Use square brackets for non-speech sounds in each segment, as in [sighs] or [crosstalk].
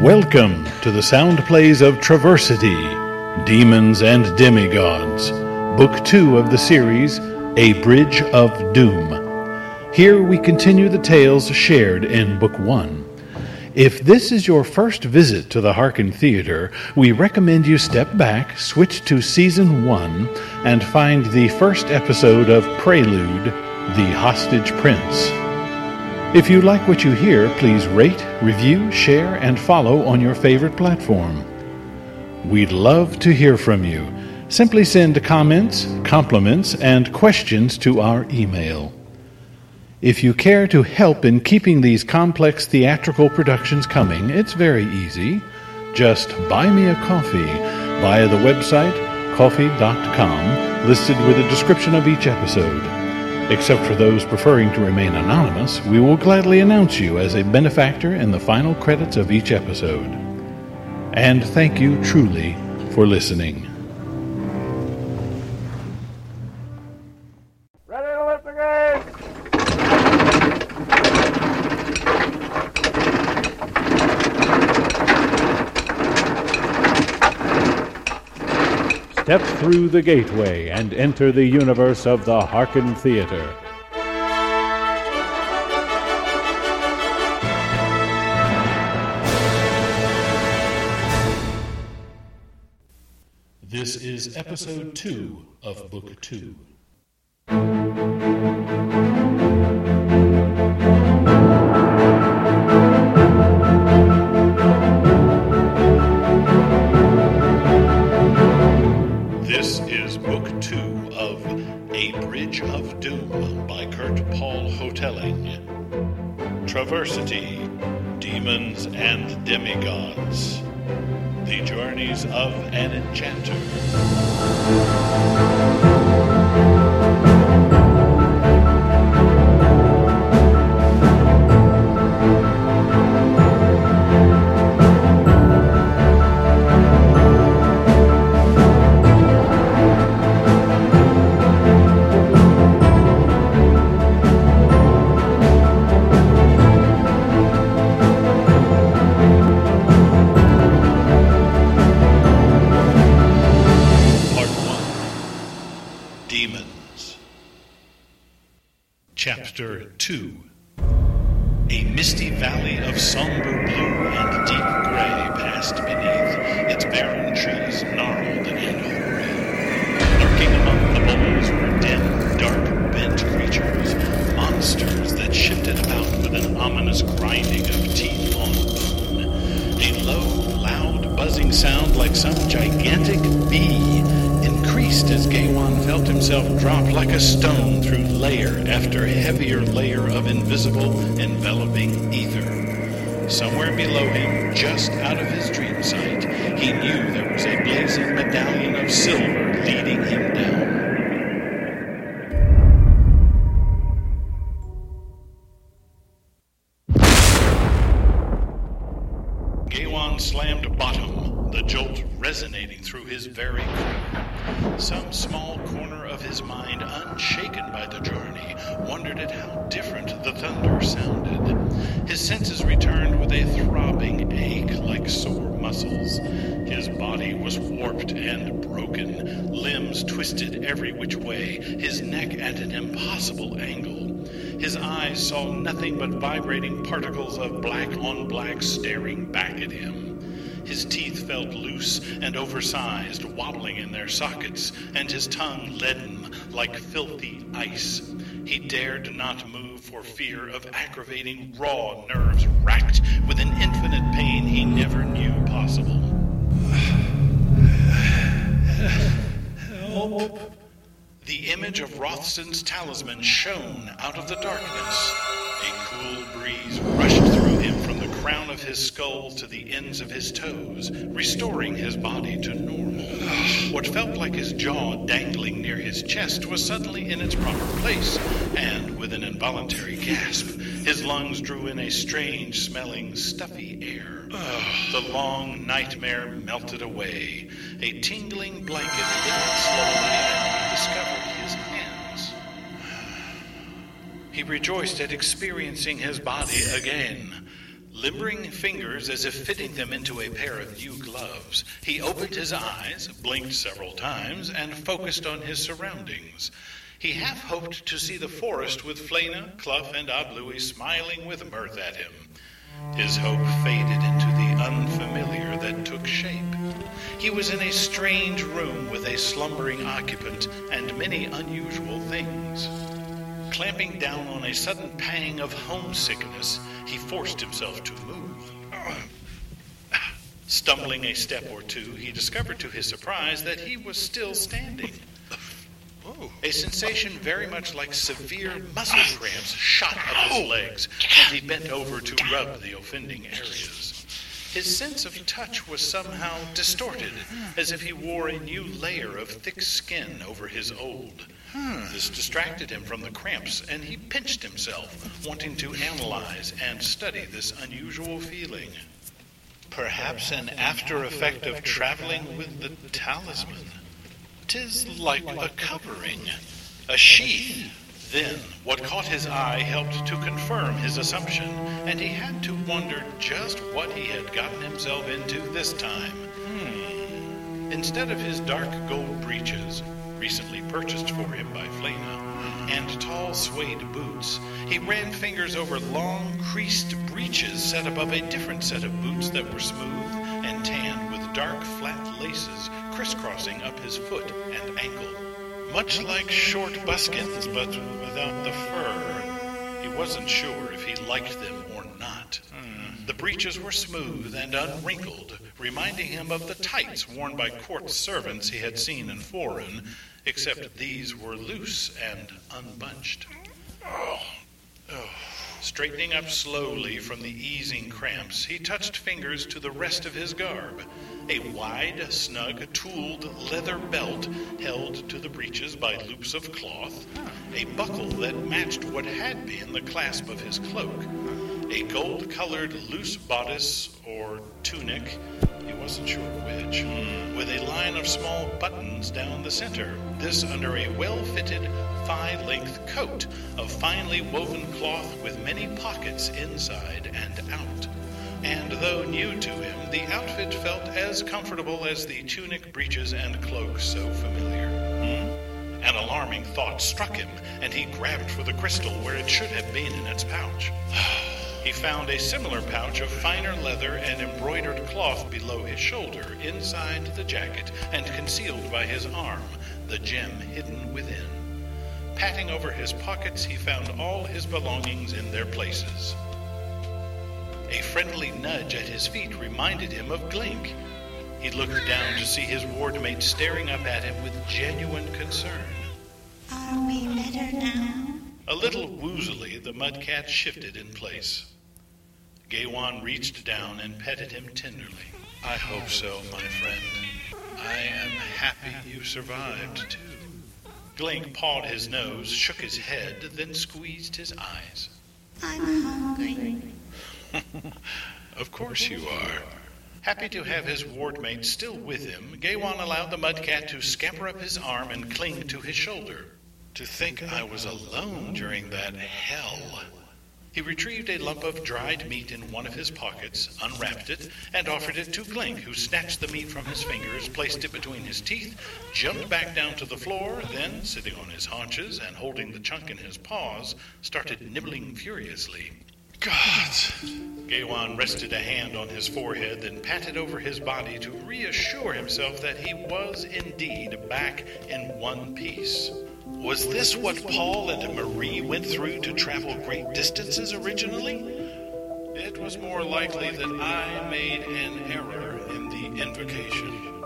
Welcome to the sound plays of Traversity Demons and Demigods, Book 2 of the series A Bridge of Doom. Here we continue the tales shared in Book 1. If this is your first visit to the Hearken Theatre, we recommend you step back, switch to Season 1, and find the first episode of Prelude The Hostage Prince. If you like what you hear, please rate, review, share, and follow on your favorite platform. We'd love to hear from you. Simply send comments, compliments, and questions to our email. If you care to help in keeping these complex theatrical productions coming, it's very easy. Just buy me a coffee via the website Ko-fi.com, listed with a description of each episode. Except for those preferring to remain anonymous, we will gladly announce you as a benefactor in the final credits of each episode. And thank you truly for listening. Step through the gateway and enter the universe of the Hearken Theatre. This is episode two of book two. A Bridge of Doom by Kurt Paul Hotelling. Traversity, Demons and Demigods. The Journeys of an Enchanter. An grinding of teeth on bone. A low, loud, buzzing sound like some gigantic bee increased as Gaiwan felt himself drop like a stone through layer after heavier layer of invisible, enveloping ether. Somewhere below him, just out of his dream sight, he knew there was a blazing medallion of silver leading him down. Particles of black on black staring back at him. His teeth felt loose and oversized, wobbling in their sockets, and his tongue leaden like filthy ice. He dared not move for fear of aggravating raw nerves racked with an infinite pain he never knew possible. Help! The image of Rothson's talisman shone out of the darkness. Cool breeze rushed through him from the crown of his skull to the ends of his toes, restoring his body to normal. What felt like his jaw dangling near his chest was suddenly in its proper place, and with an involuntary gasp, his lungs drew in a strange smelling, stuffy air. The long nightmare melted away. A tingling blanket lifted slowly, He rejoiced at experiencing his body again. Limbering fingers as if fitting them into a pair of new gloves, he opened his eyes, blinked several times, and focused on his surroundings. He half hoped to see the forest with Flena, Cluff, and Ablui smiling with mirth at him. His hope faded into the unfamiliar that took shape. He was in a strange room with a slumbering occupant and many unusual things. Clamping down on a sudden pang of homesickness, he forced himself to move. Stumbling a step or two, he discovered to his surprise that he was still standing. A sensation very much like severe muscle cramps shot up his legs, and he bent over to rub the offending areas. His sense of touch was somehow distorted, as if he wore a new layer of thick skin over his old. This distracted him from the cramps, and he pinched himself, wanting to analyze and study this unusual feeling. Perhaps an after effect of traveling with the talisman. Tis like a covering, a sheath. Then, what caught his eye helped to confirm his assumption, and he had to wonder just what he had gotten himself into this time. Hmm. Instead of his dark gold breeches, recently purchased for him by Flena, and tall suede boots, he ran fingers over long, creased breeches set above a different set of boots that were smooth and tanned with dark, flat laces crisscrossing up his foot and ankle. Much like short buskins, but without the fur. He wasn't sure if he liked them or not. Hmm. The breeches were smooth and unwrinkled, reminding him of the tights worn by court servants he had seen in Foreign, except these were loose and unbunched. Oh, oh. Straightening up slowly from the easing cramps, he touched fingers to the rest of his garb. A wide, snug, tooled leather belt held to the breeches by loops of cloth, a buckle that matched what had been the clasp of his cloak, a gold colored loose bodice or tunic, he wasn't sure which, with a line of small buttons down the center, this under a well fitted, thigh length coat of finely woven cloth with many pockets inside and out. And though new to him, the outfit felt as comfortable as the tunic, breeches, and cloak so familiar. Hmm? An alarming thought struck him, and he grabbed for the crystal where it should have been in its pouch. [sighs] he found a similar pouch of finer leather and embroidered cloth below his shoulder, inside the jacket, and concealed by his arm, the gem hidden within. Patting over his pockets, he found all his belongings in their places. A friendly nudge at his feet reminded him of Glink. He looked down to see his wardmate staring up at him with genuine concern. Are we better now? A little woozily, the mudcat shifted in place. Gaiwan reached down and petted him tenderly. I hope so, my friend. I am happy you survived, too. Glink pawed his nose, shook his head, then squeezed his eyes. I'm hungry. [laughs] of course you are. Happy to have his wardmate still with him, Gaiwan allowed the mudcat to scamper up his arm and cling to his shoulder. To think I was alone during that hell. He retrieved a lump of dried meat in one of his pockets, unwrapped it, and offered it to Glink, who snatched the meat from his fingers, placed it between his teeth, jumped back down to the floor, then, sitting on his haunches and holding the chunk in his paws, started nibbling furiously. God! Gaiwan rested a hand on his forehead, then patted over his body to reassure himself that he was indeed back in one piece. Was this what Paul and Marie went through to travel great distances originally? It was more likely that I made an error in the invocation.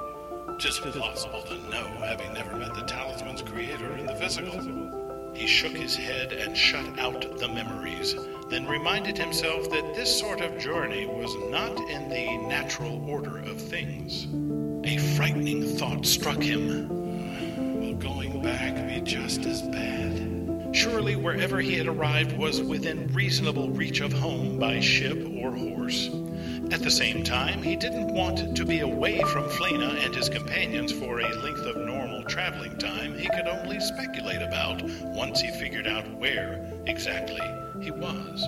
Tis impossible to know, having never met the talisman's creator in the physical. He shook his head and shut out the memories, then reminded himself that this sort of journey was not in the natural order of things. A frightening thought struck him. Going back be just as bad? Surely wherever he had arrived was within reasonable reach of home by ship or horse. At the same time, he didn't want to be away from Flena and his companions for a length of normal traveling time he could only speculate about once he figured out where exactly he was.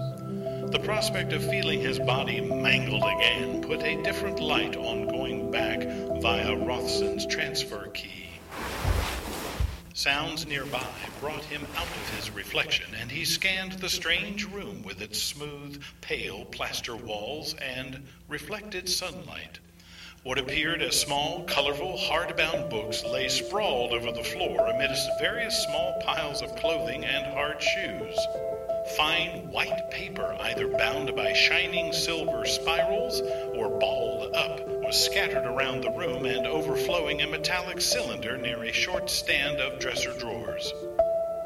The prospect of feeling his body mangled again put a different light on going back via Rothson's transfer key. Sounds nearby brought him out of his reflection, and he scanned the strange room with its smooth, pale plaster walls and reflected sunlight. What appeared as small, colorful, hardbound books lay sprawled over the floor amidst various small piles of clothing and hard shoes. Fine white paper, either bound by shining silver spirals or balled up, was scattered around the room and overflowing a metallic cylinder near a short stand of dresser drawers.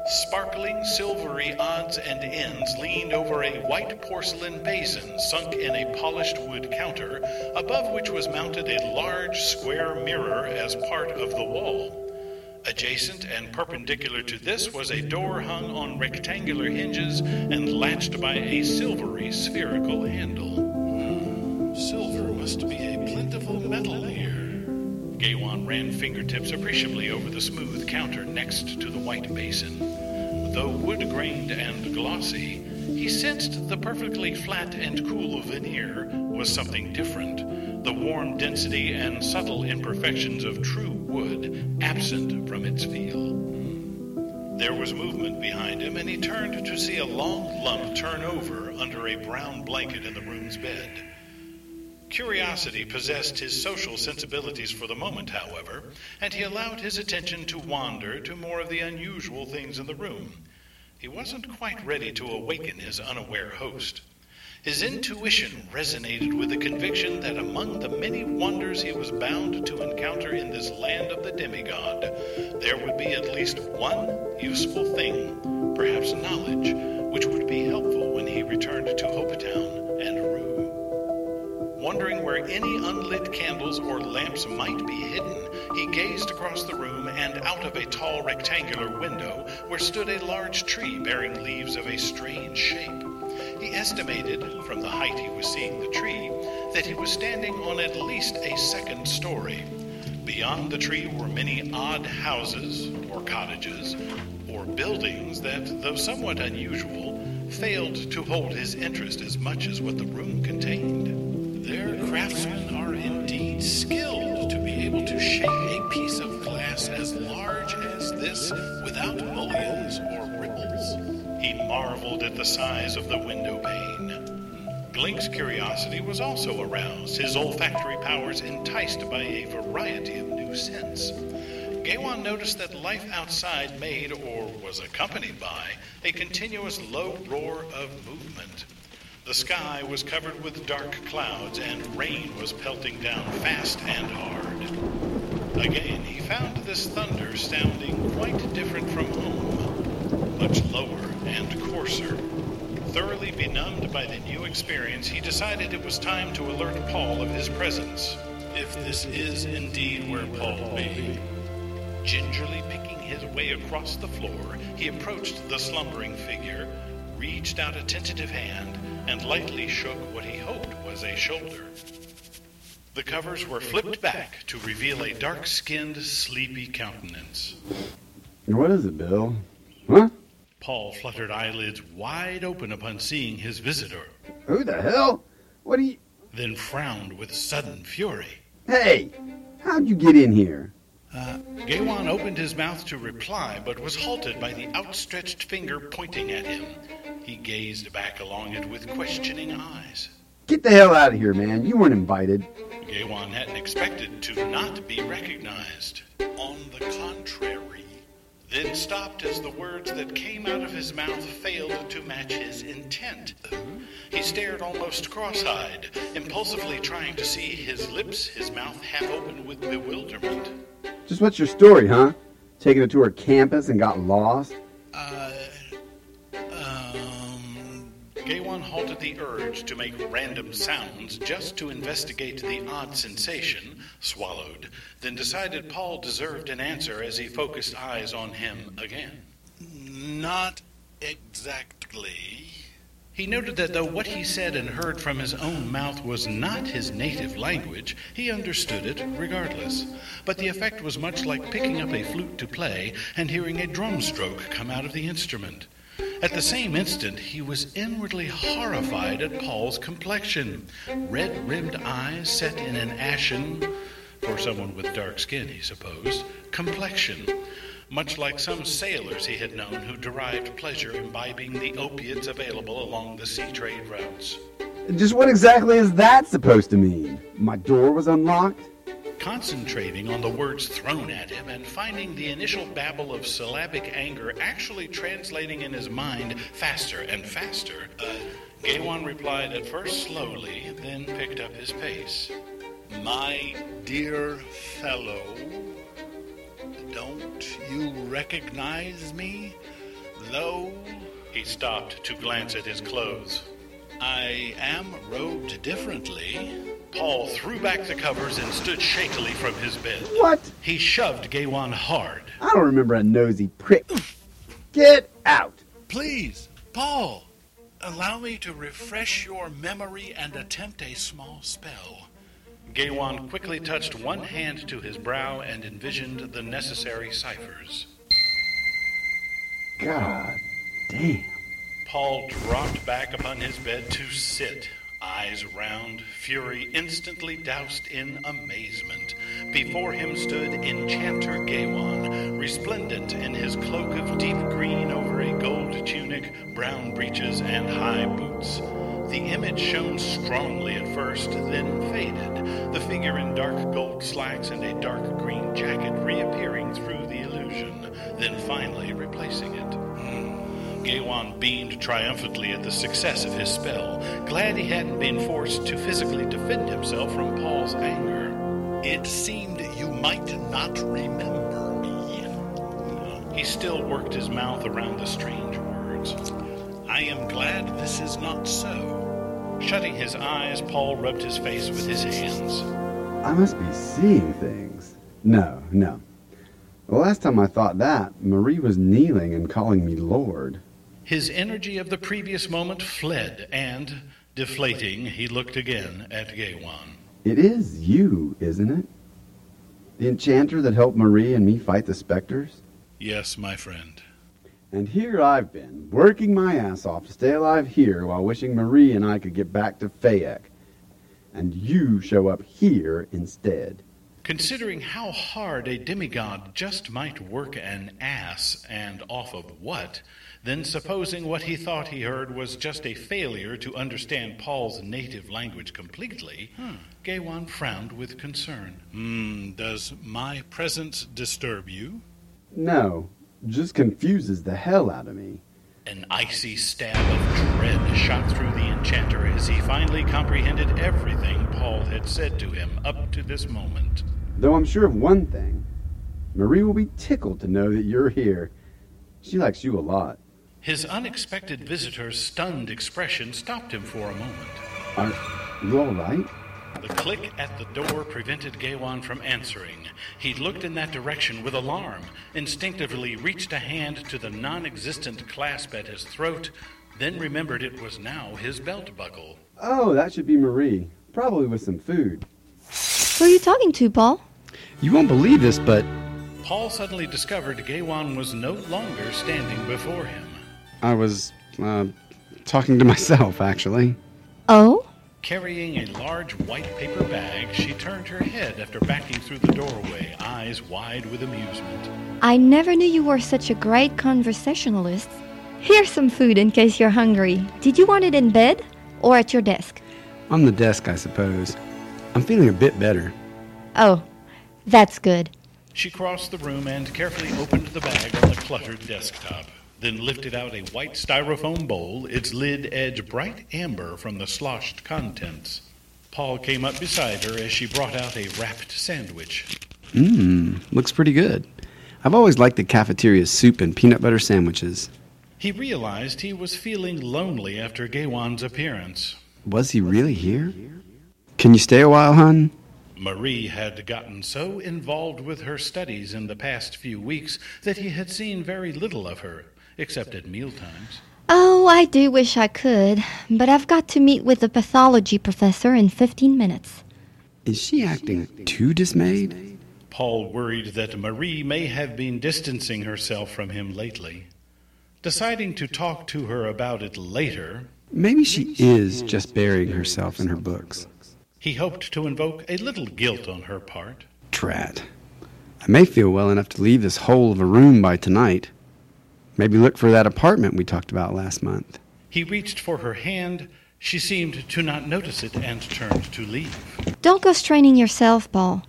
Sparkling silvery odds and ends leaned over a white porcelain basin sunk in a polished wood counter, above which was mounted a large square mirror as part of the wall. Adjacent and perpendicular to this was a door hung on rectangular hinges and latched by a silvery spherical handle. Hmm, silver must be a. Gaywan ran fingertips appreciably over the smooth counter next to the white basin. Though wood grained and glossy, he sensed the perfectly flat and cool veneer was something different, the warm density and subtle imperfections of true wood absent from its feel. There was movement behind him, and he turned to see a long lump turn over under a brown blanket in the room's bed. Curiosity possessed his social sensibilities for the moment, however, and he allowed his attention to wander to more of the unusual things in the room. He wasn't quite ready to awaken his unaware host. His intuition resonated with the conviction that among the many wonders he was bound to encounter in this land of the demigod, there would be at least one useful thing, perhaps knowledge, which would be helpful when he returned to Hopetown. Wondering where any unlit candles or lamps might be hidden, he gazed across the room and out of a tall rectangular window where stood a large tree bearing leaves of a strange shape. He estimated, from the height he was seeing the tree, that he was standing on at least a second story. Beyond the tree were many odd houses, or cottages, or buildings that, though somewhat unusual, failed to hold his interest as much as what the room contained. Their craftsmen are indeed skilled to be able to shape a piece of glass as large as this without mullions or ripples. He marveled at the size of the window pane. Glink's curiosity was also aroused, his olfactory powers enticed by a variety of new scents. Gaiwan noticed that life outside made, or was accompanied by, a continuous low roar of movement. The sky was covered with dark clouds, and rain was pelting down fast and hard. Again, he found this thunder sounding quite different from home, much lower and coarser. Thoroughly benumbed by the new experience, he decided it was time to alert Paul of his presence, if this is indeed where Paul may be. Gingerly picking his way across the floor, he approached the slumbering figure, reached out a tentative hand, and lightly shook what he hoped was a shoulder. The covers were flipped back to reveal a dark skinned, sleepy countenance. What is it, Bill? Huh? Paul fluttered eyelids wide open upon seeing his visitor, Who the hell? What do you. then frowned with sudden fury. Hey! How'd you get in here? Uh, Gaiwan opened his mouth to reply, but was halted by the outstretched finger pointing at him. He gazed back along it with questioning eyes. Get the hell out of here, man. You weren't invited. Gaiwan hadn't expected to not be recognized. On the contrary, then stopped as the words that came out of his mouth failed to match his intent. He stared almost cross eyed, impulsively trying to see his lips, his mouth half open with bewilderment. Just what's your story, huh? Taking a tour her campus and got lost? Uh, um. Halted the urge to make random sounds just to investigate the odd sensation, swallowed, then decided Paul deserved an answer as he focused eyes on him again. Not exactly. He noted that though what he said and heard from his own mouth was not his native language, he understood it regardless. But the effect was much like picking up a flute to play and hearing a drum stroke come out of the instrument. At the same instant, he was inwardly horrified at Paul's complexion. Red rimmed eyes set in an ashen, for someone with dark skin, he supposed, complexion. Much like some sailors he had known who derived pleasure imbibing the opiates available along the sea trade routes. Just what exactly is that supposed to mean? My door was unlocked? Concentrating on the words thrown at him and finding the initial babble of syllabic anger actually translating in his mind faster and faster, uh, Gaiwan replied at first slowly, then picked up his pace. My dear fellow, don't you recognize me? Though he stopped to glance at his clothes. I am robed differently. Paul threw back the covers and stood shakily from his bed. What? He shoved Gaiwan hard. I don't remember a nosy prick. Get out! Please, Paul, allow me to refresh your memory and attempt a small spell. Gaiwan quickly touched one hand to his brow and envisioned the necessary ciphers. God damn. Paul dropped back upon his bed to sit, eyes round, fury instantly doused in amazement. Before him stood Enchanter Gaiwan, resplendent in his cloak of deep green over a gold tunic, brown breeches, and high boots. The image shone strongly at first, then faded, the figure in dark gold slacks and a dark green jacket reappearing through the illusion, then finally replacing it. Hmm. Beamed triumphantly at the success of his spell, glad he hadn't been forced to physically defend himself from Paul's anger. It seemed you might not remember me. He still worked his mouth around the strange words. I am glad this is not so. Shutting his eyes, Paul rubbed his face with his hands. I must be seeing things. No, no. The last time I thought that, Marie was kneeling and calling me Lord. His energy of the previous moment fled, and, deflating, he looked again at Gaiwan. It is you, isn't it? The enchanter that helped Marie and me fight the specters? Yes, my friend. And here I've been, working my ass off to stay alive here while wishing Marie and I could get back to Fayek. And you show up here instead. Considering how hard a demigod just might work an ass and off of what, then supposing what he thought he heard was just a failure to understand Paul's native language completely, hmm, Gaiwan frowned with concern. Hmm, does my presence disturb you? No, just confuses the hell out of me. An icy stab of dread shot through the enchanter as he finally comprehended everything Paul had said to him up to this moment. Though I'm sure of one thing Marie will be tickled to know that you're here. She likes you a lot. His unexpected visitor's stunned expression stopped him for a moment. Are you all right? The click at the door prevented Gaiwan from answering. He looked in that direction with alarm, instinctively reached a hand to the non existent clasp at his throat, then remembered it was now his belt buckle. Oh, that should be Marie. Probably with some food. Who are you talking to, Paul? You won't believe this, but Paul suddenly discovered Gaiwan was no longer standing before him. I was, uh, talking to myself, actually. Oh? Carrying a large white paper bag, she turned her head after backing through the doorway, eyes wide with amusement. I never knew you were such a great conversationalist. Here's some food in case you're hungry. Did you want it in bed or at your desk? On the desk, I suppose. I'm feeling a bit better. Oh, that's good. She crossed the room and carefully opened the bag on the cluttered desktop, then lifted out a white styrofoam bowl, its lid edge bright amber from the sloshed contents. Paul came up beside her as she brought out a wrapped sandwich. Mmm, looks pretty good. I've always liked the cafeteria's soup and peanut butter sandwiches. He realized he was feeling lonely after Gaiwan's appearance. Was he really here? Can you stay a while, hon? Marie had gotten so involved with her studies in the past few weeks that he had seen very little of her, except at mealtimes. Oh, I do wish I could, but I've got to meet with the pathology professor in 15 minutes. Is she acting too dismayed? Paul worried that Marie may have been distancing herself from him lately. Deciding to talk to her about it later, Maybe she is just burying herself in her books. he hoped to invoke a little guilt on her part. Drat. I may feel well enough to leave this hole of a room by tonight. Maybe look for that apartment we talked about last month. He reached for her hand. She seemed to not notice it and turned to leave. Don't go straining yourself, Paul.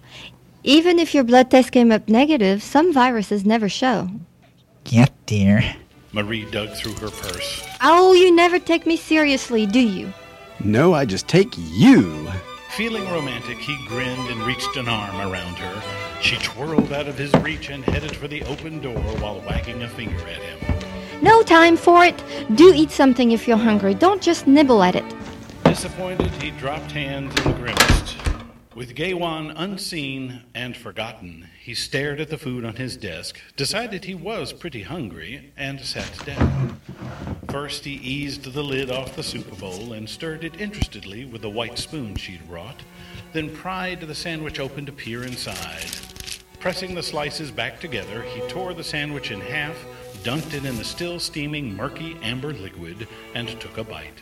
Even if your blood test came up negative, some viruses never show. Yep, dear. Marie dug through her purse. Oh, you never take me seriously, do you? No, I just take you. Feeling romantic, he grinned and reached an arm around her. She twirled out of his reach and headed for the open door while wagging a finger at him. No time for it. Do eat something if you're hungry. Don't just nibble at it. Disappointed, he dropped hands and grimaced. With Gaiwan unseen and forgotten, he stared at the food on his desk, decided he was pretty hungry, and sat down. First, he eased the lid off the soup bowl and stirred it interestedly with the white spoon she'd brought, then pried the sandwich open to peer inside. Pressing the slices back together, he tore the sandwich in half, dunked it in the still steaming, murky amber liquid, and took a bite.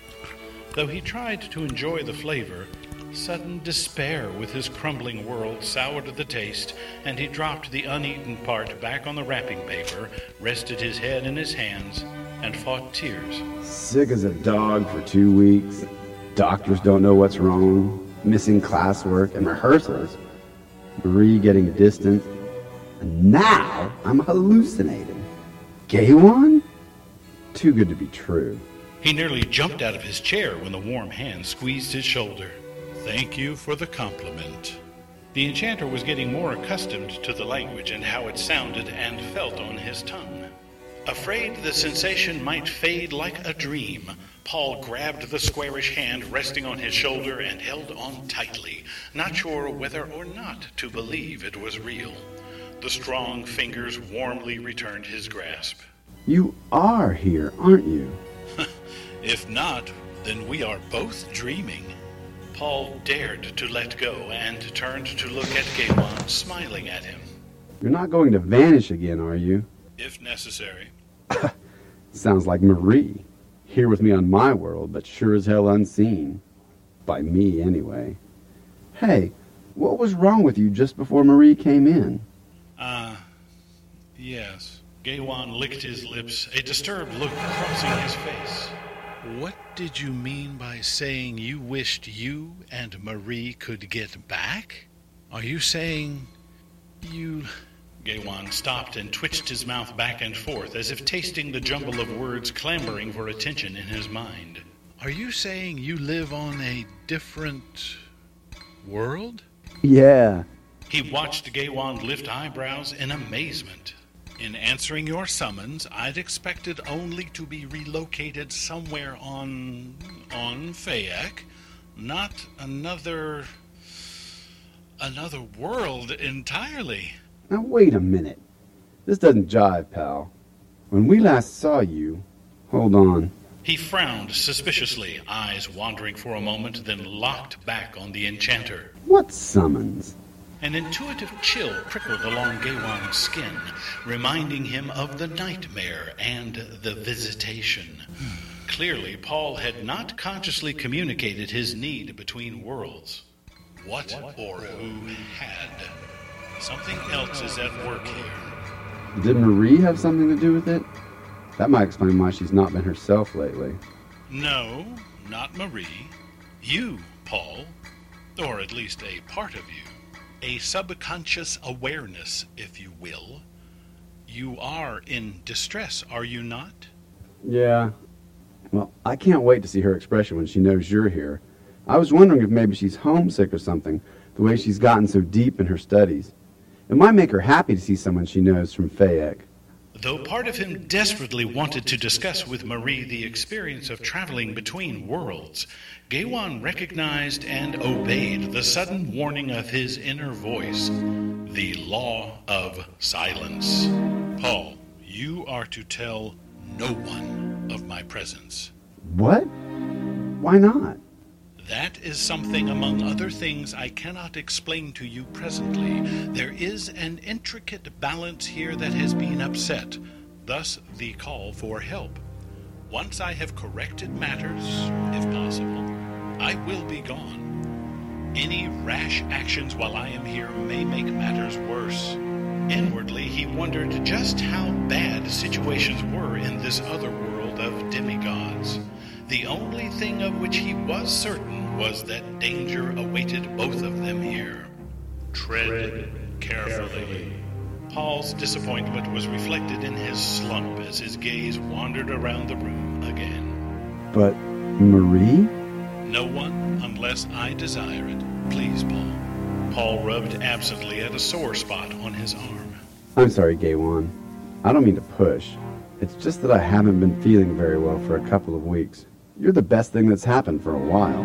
Though he tried to enjoy the flavor, sudden despair with his crumbling world soured the taste, and he dropped the uneaten part back on the wrapping paper, rested his head in his hands, and fought tears. Sick as a dog for two weeks. Doctors don't know what's wrong. Missing classwork and rehearsals. Marie getting distant. And now I'm hallucinating. Gaiwan? Too good to be true. He nearly jumped out of his chair when the warm hand squeezed his shoulder. Thank you for the compliment. The enchanter was getting more accustomed to the language and how it sounded and felt on his tongue. Afraid the sensation might fade like a dream, Paul grabbed the squarish hand resting on his shoulder and held on tightly, not sure whether or not to believe it was real. The strong fingers warmly returned his grasp. You are here, aren't you? [laughs] If not, then we are both dreaming. Paul dared to let go and turned to look at Gaiwan, smiling at him. You're not going to vanish again, are you? If necessary. [coughs] Sounds like Marie. Here with me on my world, but sure as hell unseen. By me, anyway. Hey, what was wrong with you just before Marie came in? Ah, yes. Gaiwan licked his lips, a disturbed look crossing his face. What did you mean by saying you wished you and Marie could get back? Are you saying you. Gaiwan stopped and twitched his mouth back and forth as if tasting the jumble of words clamoring for attention in his mind. Are you saying you live on a different world? Yeah. He watched Gaiwan lift eyebrows in amazement. In answering your summons, I'd expected only to be relocated somewhere on on Fayek, not another another world entirely. Now wait a minute. This doesn't jive, pal. When we last saw you. Hold on. He frowned suspiciously, eyes wandering for a moment, then locked back on the enchanter. What summons? An intuitive chill prickled along Gaiwan's skin, reminding him of the nightmare and the visitation. Clearly, Paul had not consciously communicated his need between worlds. What or who had? Something else is at work here. Did Marie have something to do with it? That might explain why she's not been herself lately. No, not Marie. You, Paul. Or at least a part of you. A subconscious awareness, if you will. You are in distress, are you not? Yeah. Well, I can't wait to see her expression when she knows you're here. I was wondering if maybe she's homesick or something, the way she's gotten so deep in her studies. It might make her happy to see someone she knows from Fayek. Though part of him desperately wanted to discuss with Marie the experience of traveling between worlds, Gaiwan recognized and obeyed the sudden warning of his inner voice the law of silence. Paul, you are to tell no one of my presence. What? Why not? That is something, among other things, I cannot explain to you presently. There is an intricate balance here that has been upset, thus the call for help. Once I have corrected matters, if possible, I will be gone. Any rash actions while I am here may make matters worse. Inwardly, he wondered just how bad situations were in this other world of demigods. The only thing of which he was certain was that danger awaited both of them here. Tread carefully. Paul's disappointment was reflected in his slump as his gaze wandered around the room again. But Marie? No one unless I desire it. Please, Paul. Paul rubbed absently at a sore spot on his arm. I'm sorry, Gaiwan. I don't mean to push. It's just that I haven't been feeling very well for a couple of weeks. You're the best thing that's happened for a while.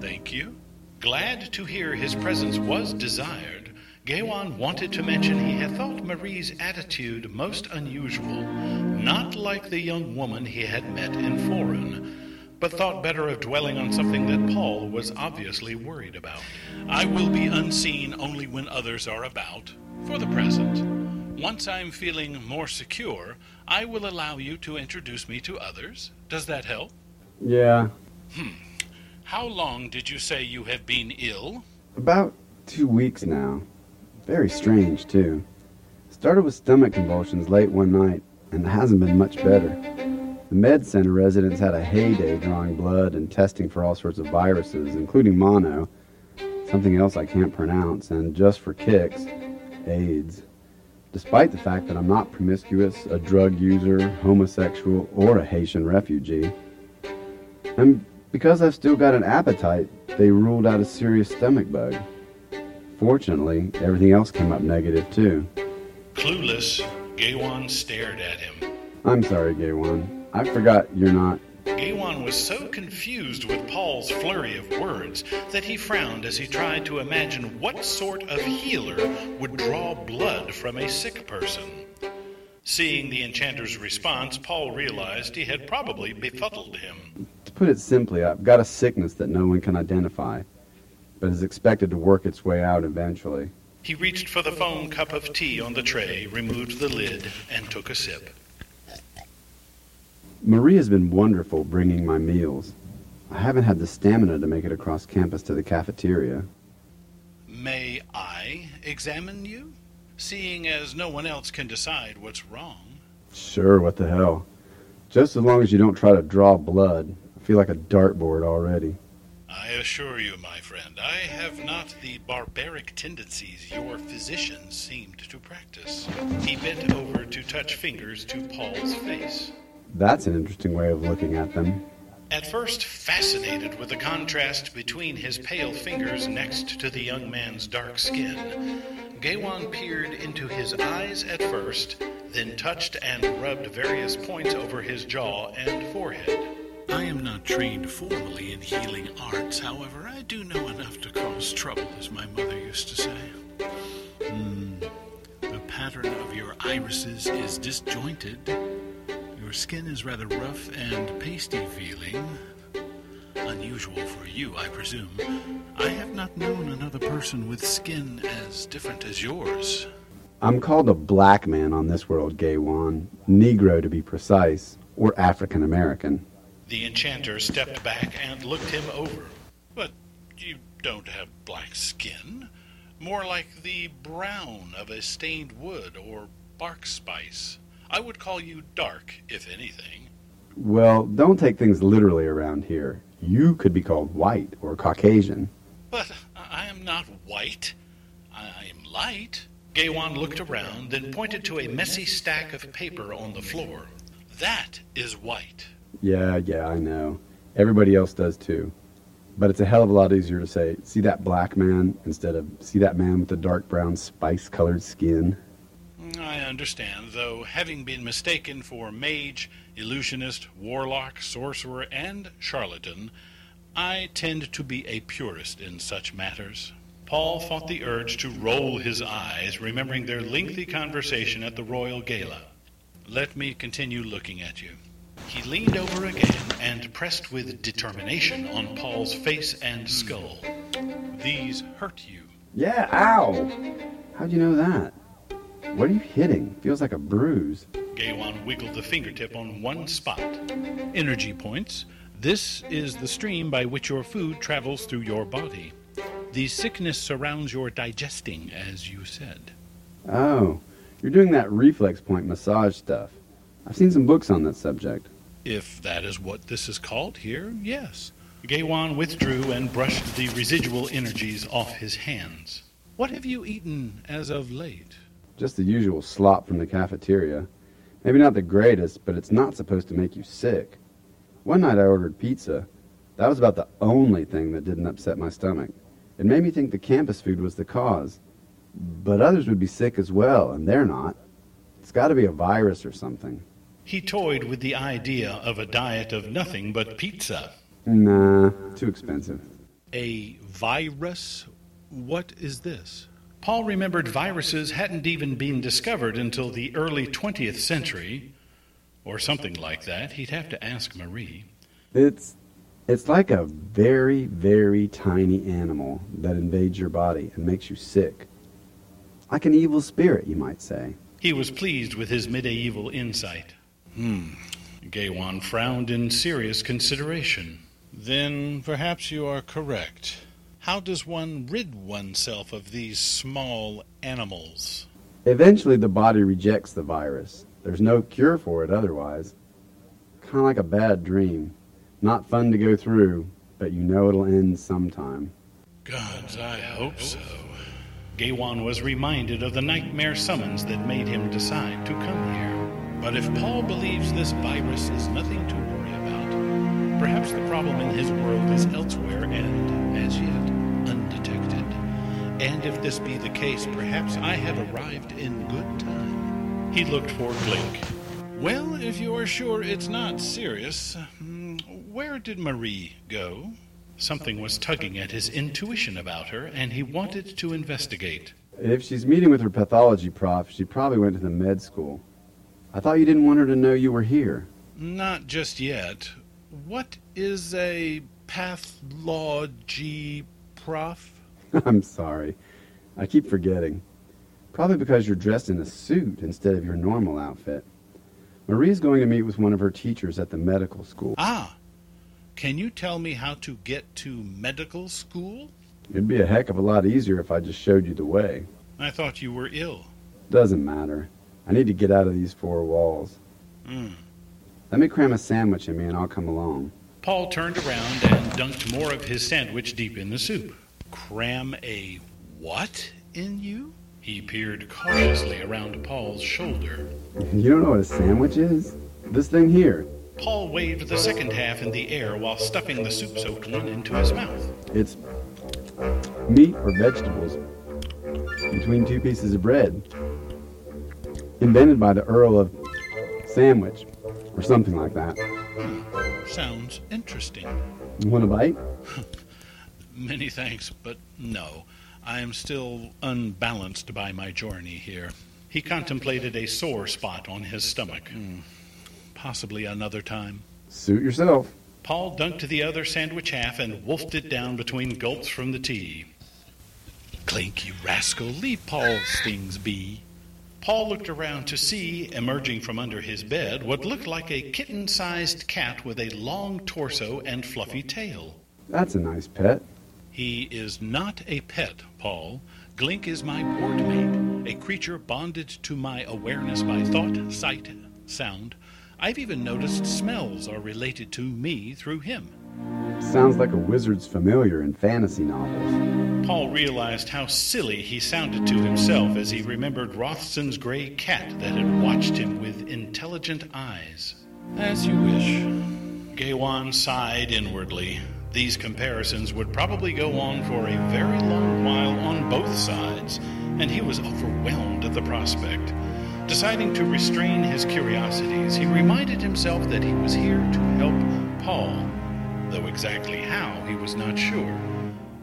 Thank you. Glad to hear his presence was desired. Gaiwan wanted to mention he had thought Marie's attitude most unusual, not like the young woman he had met in Foreign, but thought better of dwelling on something that Paul was obviously worried about. I will be unseen only when others are about, for the present. Once I'm feeling more secure, I will allow you to introduce me to others. Does that help? Yeah, hmm. How long did you say you have been ill? about two weeks now. Very strange, too. Started with stomach convulsions late one night, and it hasn't been much better. The med center residents had a heyday drawing blood and testing for all sorts of viruses, including mono, something else I can't pronounce, and just for kicks, AIDS. Despite the fact that I'm not promiscuous, a drug user, homosexual, or a Haitian refugee. And because I've still got an appetite, they ruled out a serious stomach bug. Fortunately, everything else came up negative too. Clueless, Gaiwan stared at him. I'm sorry, Gaiwan. I forgot you're not. Gaiwan was so confused with Paul's flurry of words that he frowned as he tried to imagine what sort of healer would draw blood from a sick person. Seeing the enchanter's response, Paul realized he had probably befuddled him. To put it simply, I've got a sickness that no one can identify, but is expected to work its way out eventually. He reached for the foam cup of tea on the tray, removed the lid, and took a sip. Marie has been wonderful bringing my meals. I haven't had the stamina to make it across campus to the cafeteria. May I examine you? Seeing as no one else can decide what's wrong. Sure, what the hell. Just as long as you don't try to draw blood. Feel like a dartboard already. I assure you, my friend, I have not the barbaric tendencies your physicians seemed to practice. He bent over to touch fingers to Paul's face. That's an interesting way of looking at them. At first fascinated with the contrast between his pale fingers next to the young man's dark skin, Gaiwan peered into his eyes at first, then touched and rubbed various points over his jaw and forehead. I am not trained formally in healing arts, however, I do know enough to cause trouble, as my mother used to say. Hmm. The pattern of your irises is disjointed. Your skin is rather rough and pasty feeling. Unusual for you, I presume. I have not known another person with skin as different as yours. I'm called a black man on this world, Gaiwan. Negro to be precise, or African American. The enchanter stepped back and looked him over. But you don't have black skin. More like the brown of a stained wood or bark spice. I would call you dark, if anything. Well, don't take things literally around here. You could be called white or Caucasian. But I am not white. I am light. Gaiwan looked around, then pointed to a messy stack of paper on the floor. That is white. Yeah, yeah, I know. Everybody else does too. But it's a hell of a lot easier to say, see that black man, instead of see that man with the dark brown spice colored skin. I understand, though, having been mistaken for mage, illusionist, warlock, sorcerer, and charlatan, I tend to be a purist in such matters. Paul fought the urge to roll his eyes, remembering their lengthy conversation at the royal gala. Let me continue looking at you. He leaned over again and pressed with determination on Paul's face and skull. These hurt you. Yeah, ow! How'd you know that? What are you hitting? Feels like a bruise. Gaiwan wiggled the fingertip on one spot. Energy points. This is the stream by which your food travels through your body. The sickness surrounds your digesting, as you said. Oh, you're doing that reflex point massage stuff. I've seen some books on that subject. If that is what this is called here, yes. Gaiwan withdrew and brushed the residual energies off his hands. What have you eaten as of late? Just the usual slop from the cafeteria. Maybe not the greatest, but it's not supposed to make you sick. One night I ordered pizza. That was about the only thing that didn't upset my stomach. It made me think the campus food was the cause. But others would be sick as well, and they're not. It's got to be a virus or something. He toyed with the idea of a diet of nothing but pizza. Nah, too expensive. A virus? What is this? Paul remembered viruses hadn't even been discovered until the early 20th century, or something like that. He'd have to ask Marie. It's it's like a very, very tiny animal that invades your body and makes you sick. Like an evil spirit, you might say. He was pleased with his medieval insight. Hmm. Gaiwan frowned in serious consideration. Then perhaps you are correct. How does one rid oneself of these small animals? Eventually, the body rejects the virus. There's no cure for it otherwise. Kind of like a bad dream. Not fun to go through, but you know it'll end sometime. Gods, I hope so. Gaiwan was reminded of the nightmare summons that made him decide to come here. But if Paul believes this virus is nothing to worry about, perhaps the problem in his world is elsewhere and, as yet, undetected. And if this be the case, perhaps I have arrived in good time. He looked for Glink. Well, if you are sure it's not serious, hmm, where did Marie go? Something was tugging at his intuition about her, and he wanted to investigate. If she's meeting with her pathology prof, she probably went to the med school. I thought you didn't want her to know you were here. Not just yet. What is a pathology prof? [laughs] I'm sorry. I keep forgetting. Probably because you're dressed in a suit instead of your normal outfit. Marie's going to meet with one of her teachers at the medical school. Ah, can you tell me how to get to medical school? It'd be a heck of a lot easier if I just showed you the way. I thought you were ill. Doesn't matter. I need to get out of these four walls. Hmm. Let me cram a sandwich in me and I'll come along. Paul turned around and dunked more of his sandwich deep in the soup. Cram a what in you? He peered cautiously around Paul's shoulder. You don't know what a sandwich is? This thing here. Paul waved the second half in the air while stuffing the soup soaked one into his mouth. It's meat or vegetables between two pieces of bread. Invented by the Earl of Sandwich, or something like that. Sounds interesting. You want a bite? [laughs] Many thanks, but no. I am still unbalanced by my journey here. He contemplated a sore spot on his stomach. Hmm. Possibly another time. Suit yourself. Paul dunked the other sandwich half and wolfed it down between gulps from the tea. Glink, you rascal, leave Paul's things be. Paul looked around to see, emerging from under his bed, what looked like a kitten sized cat with a long torso and fluffy tail. That's a nice pet. He is not a pet, Paul. Glink is my ward mate, a creature bonded to my awareness by thought, sight, sound. I've even noticed smells are related to me through him. Sounds like a wizard's familiar in fantasy novels. Paul realized how silly he sounded to himself as he remembered Rothson's gray cat that had watched him with intelligent eyes. As you wish. Gaiwan sighed inwardly. These comparisons would probably go on for a very long while on both sides, and he was overwhelmed at the prospect. Deciding to restrain his curiosities, he reminded himself that he was here to help Paul, though exactly how he was not sure.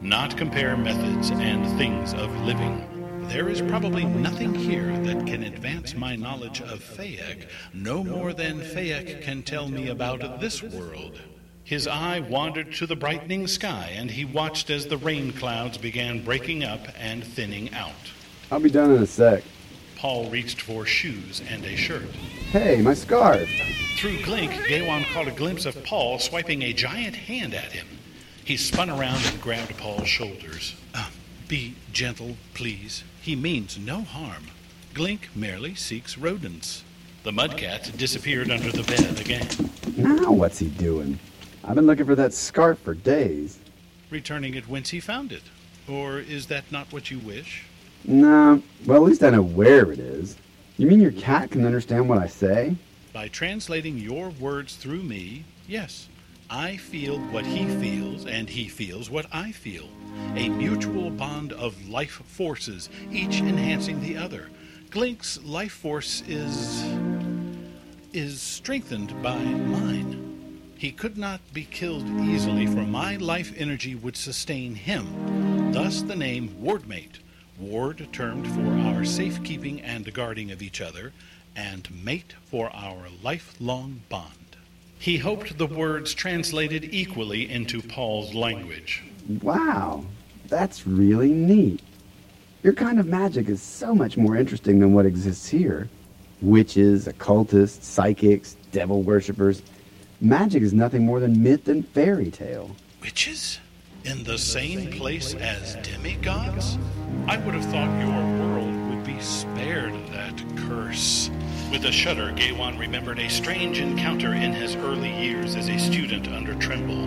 Not compare methods and things of living. There is probably nothing here that can advance my knowledge of Fayek, no more than Fayek can tell me about this world. His eye wandered to the brightening sky, and he watched as the rain clouds began breaking up and thinning out. I'll be done in a sec. Paul reached for shoes and a shirt. Hey, my scarf. Through Glink, Gaiwan caught a glimpse of Paul swiping a giant hand at him. He spun around and grabbed Paul's shoulders. Uh, be gentle, please. He means no harm. Glink merely seeks rodents. The mudcat disappeared under the bed again, Now what's he doing? I've been looking for that scarf for days. returning it whence he found it. Or is that not what you wish? Nah, well, at least I know where it is. You mean your cat can understand what I say? By translating your words through me, yes, I feel what he feels, and he feels what I feel. A mutual bond of life forces, each enhancing the other. Glink's life force is. is strengthened by mine. He could not be killed easily, for my life energy would sustain him. Thus the name Wardmate. Ward termed for our safekeeping and guarding of each other, and mate for our lifelong bond. He hoped the words translated equally into Paul's language. Wow, that's really neat. Your kind of magic is so much more interesting than what exists here. Witches, occultists, psychics, devil worshippers. Magic is nothing more than myth and fairy tale. Witches? In the same place as demigods? I would have thought your world spared that curse. With a shudder, Gaiwan remembered a strange encounter in his early years as a student under Tremble.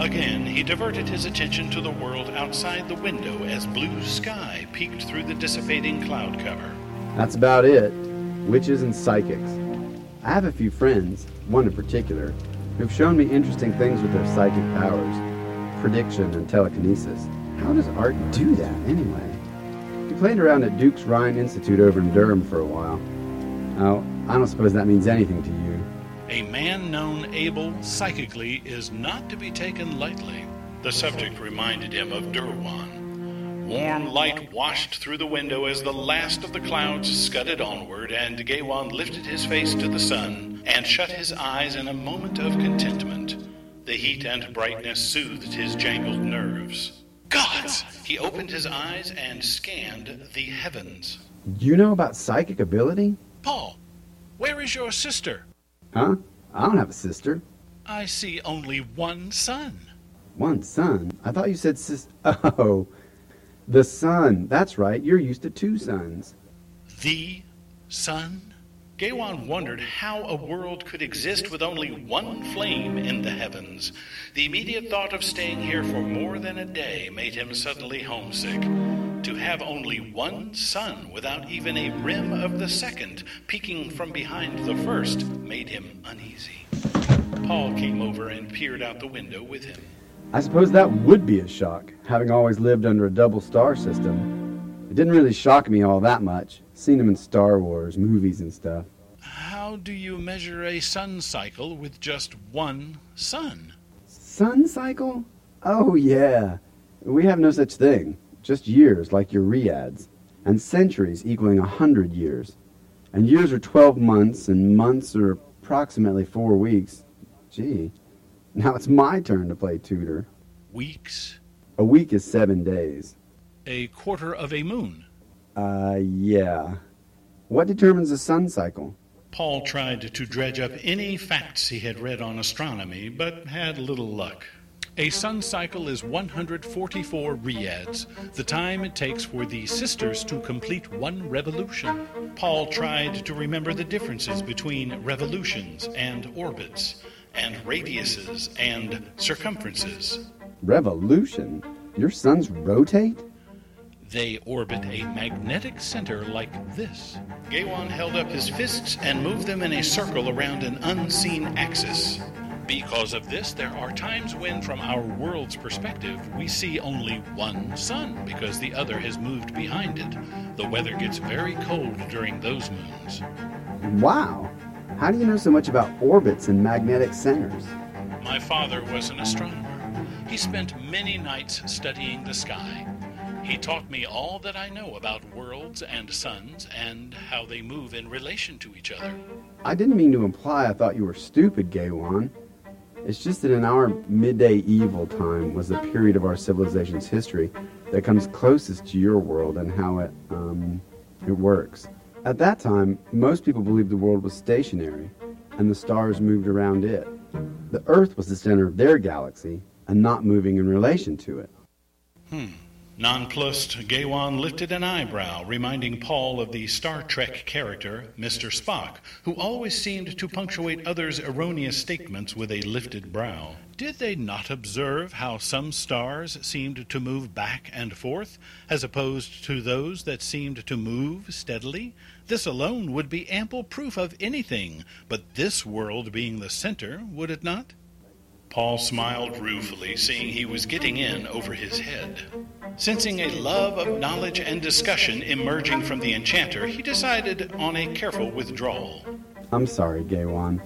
Again, he diverted his attention to the world outside the window as blue sky peeked through the dissipating cloud cover. That's about it. Witches and psychics. I have a few friends, one in particular, who've shown me interesting things with their psychic powers prediction and telekinesis. How does Art do that, anyway? He played around at Duke's Rhine Institute over in Durham for a while. Oh, I don't suppose that means anything to you. A man known able psychically is not to be taken lightly. The subject reminded him of Durwan. Warm light washed through the window as the last of the clouds scudded onward, and Gaiwan lifted his face to the sun and shut his eyes in a moment of contentment. The heat and brightness soothed his jangled nerves. Gods! He opened his eyes and scanned the heavens. Do You know about psychic ability? Paul, where is your sister? Huh? I don't have a sister. I see only one son. One son? I thought you said sis. [laughs] Oh, the sun. That's right. You're used to two sons. The sun? Gaiwan wondered how a world could exist with only one flame in the heavens. The immediate thought of staying here for more than a day made him suddenly homesick. To have only one sun without even a rim of the second peeking from behind the first made him uneasy. Paul came over and peered out the window with him. I suppose that would be a shock, having always lived under a double star system. Didn't really shock me all that much. Seen them in Star Wars, movies, and stuff. How do you measure a sun cycle with just one sun? Sun cycle? Oh, yeah. We have no such thing. Just years, like your Riads. And centuries equaling a hundred years. And years are 12 months, and months are approximately four weeks. Gee. Now it's my turn to play tutor. Weeks? A week is seven days. A quarter of a moon? Uh, yeah. What determines a sun cycle? Paul tried to dredge up any facts he had read on astronomy, but had little luck. A sun cycle is 144 riads, the time it takes for the sisters to complete one revolution. Paul tried to remember the differences between revolutions and orbits, and radiuses and circumferences. Revolution? Your suns rotate? They orbit a magnetic center like this. Gaiwan held up his fists and moved them in a circle around an unseen axis. Because of this, there are times when, from our world's perspective, we see only one sun because the other has moved behind it. The weather gets very cold during those moons. Wow. How do you know so much about orbits and magnetic centers? My father was an astronomer. He spent many nights studying the sky. He taught me all that I know about worlds and suns and how they move in relation to each other. I didn't mean to imply I thought you were stupid, Gaiwan. It's just that in our midday evil time was the period of our civilization's history that comes closest to your world and how it, um, it works. At that time, most people believed the world was stationary and the stars moved around it. The Earth was the center of their galaxy and not moving in relation to it. Hmm. Nonplussed, Gaiwan lifted an eyebrow, reminding Paul of the Star Trek character, Mr. Spock, who always seemed to punctuate others' erroneous statements with a lifted brow. Did they not observe how some stars seemed to move back and forth, as opposed to those that seemed to move steadily? This alone would be ample proof of anything, but this world being the center, would it not? Paul smiled ruefully, seeing he was getting in over his head. Sensing a love of knowledge and discussion emerging from the enchanter, he decided on a careful withdrawal. I'm sorry, Gaiwan,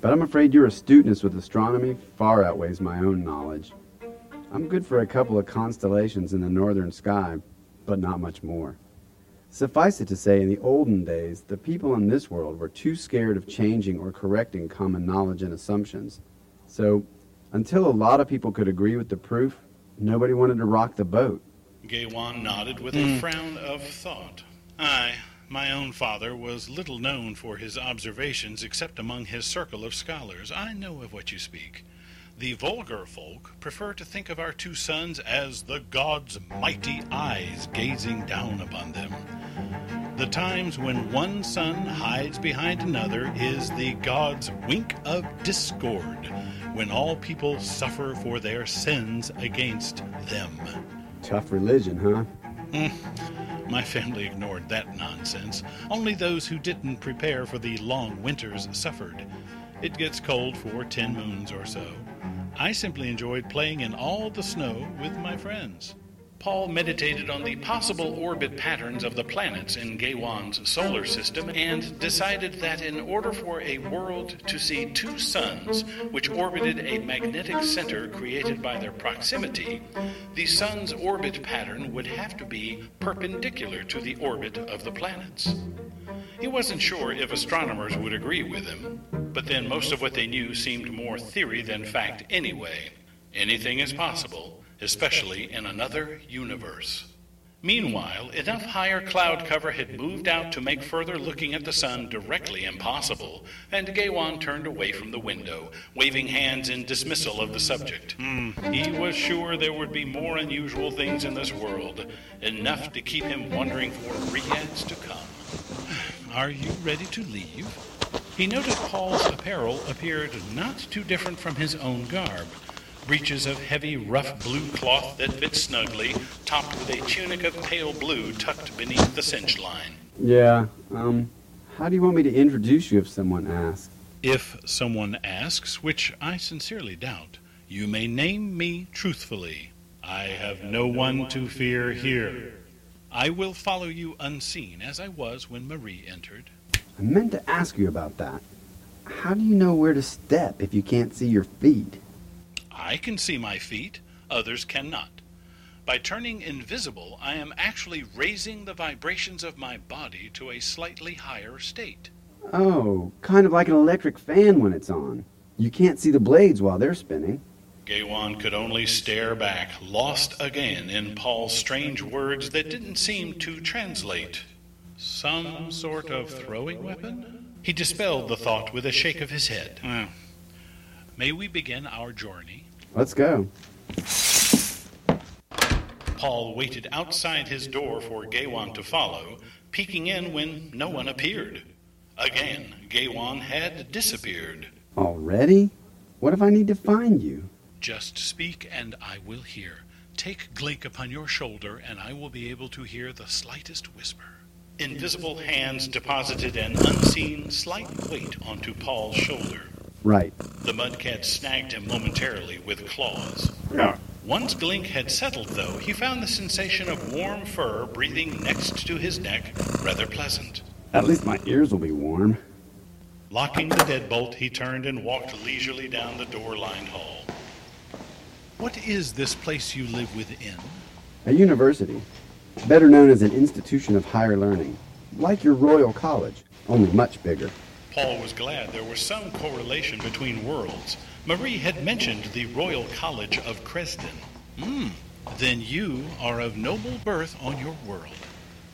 but I'm afraid your astuteness with astronomy far outweighs my own knowledge. I'm good for a couple of constellations in the northern sky, but not much more. Suffice it to say, in the olden days, the people in this world were too scared of changing or correcting common knowledge and assumptions. So until a lot of people could agree with the proof, nobody wanted to rock the boat. Gaiwan nodded with a hmm. frown of thought. Aye, my own father was little known for his observations except among his circle of scholars. I know of what you speak. The vulgar folk prefer to think of our two suns as the god's mighty eyes gazing down upon them. The times when one sun hides behind another is the god's wink of discord when all people suffer for their sins against them. Tough religion, huh? Mm. My family ignored that nonsense. Only those who didn't prepare for the long winters suffered. It gets cold for ten moons or so. I simply enjoyed playing in all the snow with my friends. Paul meditated on the possible orbit patterns of the planets in Gaiwan's solar system and decided that in order for a world to see two suns, which orbited a magnetic center created by their proximity, the sun's orbit pattern would have to be perpendicular to the orbit of the planets. He wasn't sure if astronomers would agree with him, but then most of what they knew seemed more theory than fact anyway. Anything is possible especially in another universe. Meanwhile, enough higher cloud cover had moved out to make further looking at the sun directly impossible, and Gaiwan turned away from the window, waving hands in dismissal of the subject. Mm, he was sure there would be more unusual things in this world, enough to keep him wondering for riads to come. Are you ready to leave? He noted Paul's apparel appeared not too different from his own garb breeches of heavy, rough blue cloth that fit snugly, topped with a tunic of pale blue tucked beneath the cinch line. Yeah, um, how do you want me to introduce you if someone asks? If someone asks, which I sincerely doubt, you may name me truthfully. I have no one to fear here. I will follow you unseen, as I was when Marie entered. I meant to ask you about that. How do you know where to step if you can't see your feet? I can see my feet, others cannot. By turning invisible, I am actually raising the vibrations of my body to a slightly higher state. Oh, kind of like an electric fan when it's on. You can't see the blades while they're spinning. Gaiwan could only stare back, lost again in Paul's strange words that didn't seem to translate. Some sort of throwing weapon? He dispelled the thought with a shake of his head. Well, may we begin our journey? Let's go. Paul waited outside his door for Gaiwan to follow, peeking in when no one appeared. Again, Gaiwan had disappeared. Already? What if I need to find you? Just speak and I will hear. Take Glink upon your shoulder, and I will be able to hear the slightest whisper. Invisible hands deposited an unseen slight weight onto Paul's shoulder. Right. The mudcat snagged him momentarily with claws. Yeah. Once Glink had settled, though, he found the sensation of warm fur breathing next to his neck rather pleasant. At least my ears will be warm. Locking the deadbolt, he turned and walked leisurely down the door lined hall. What is this place you live within? A university. Better known as an institution of higher learning. Like your Royal College, only much bigger. Paul was glad there was some correlation between worlds. Marie had mentioned the Royal College of Cresden. Hmm, then you are of noble birth on your world.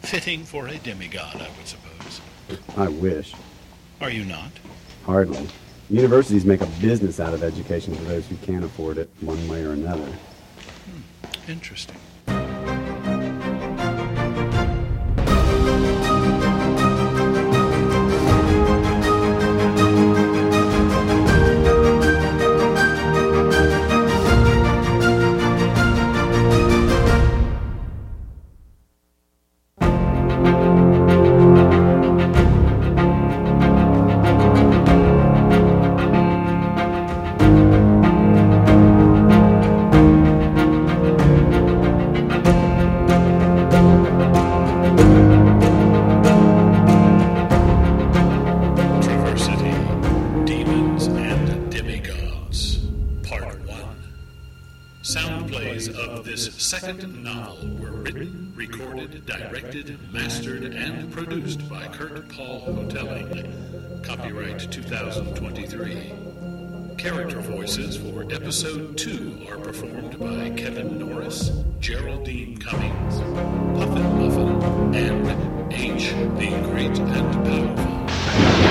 Fitting for a demigod, I would suppose. I wish. Are you not? Hardly. Universities make a business out of education for those who can't afford it, one way or another. Interesting. Mastered, and produced by Kurt Paul Hotelling. Copyright 2023. Character voices for episode 2 are performed by Kevin Norris, Geraldine Cummings, Puffin Muffin, and H, the Great and Powerful.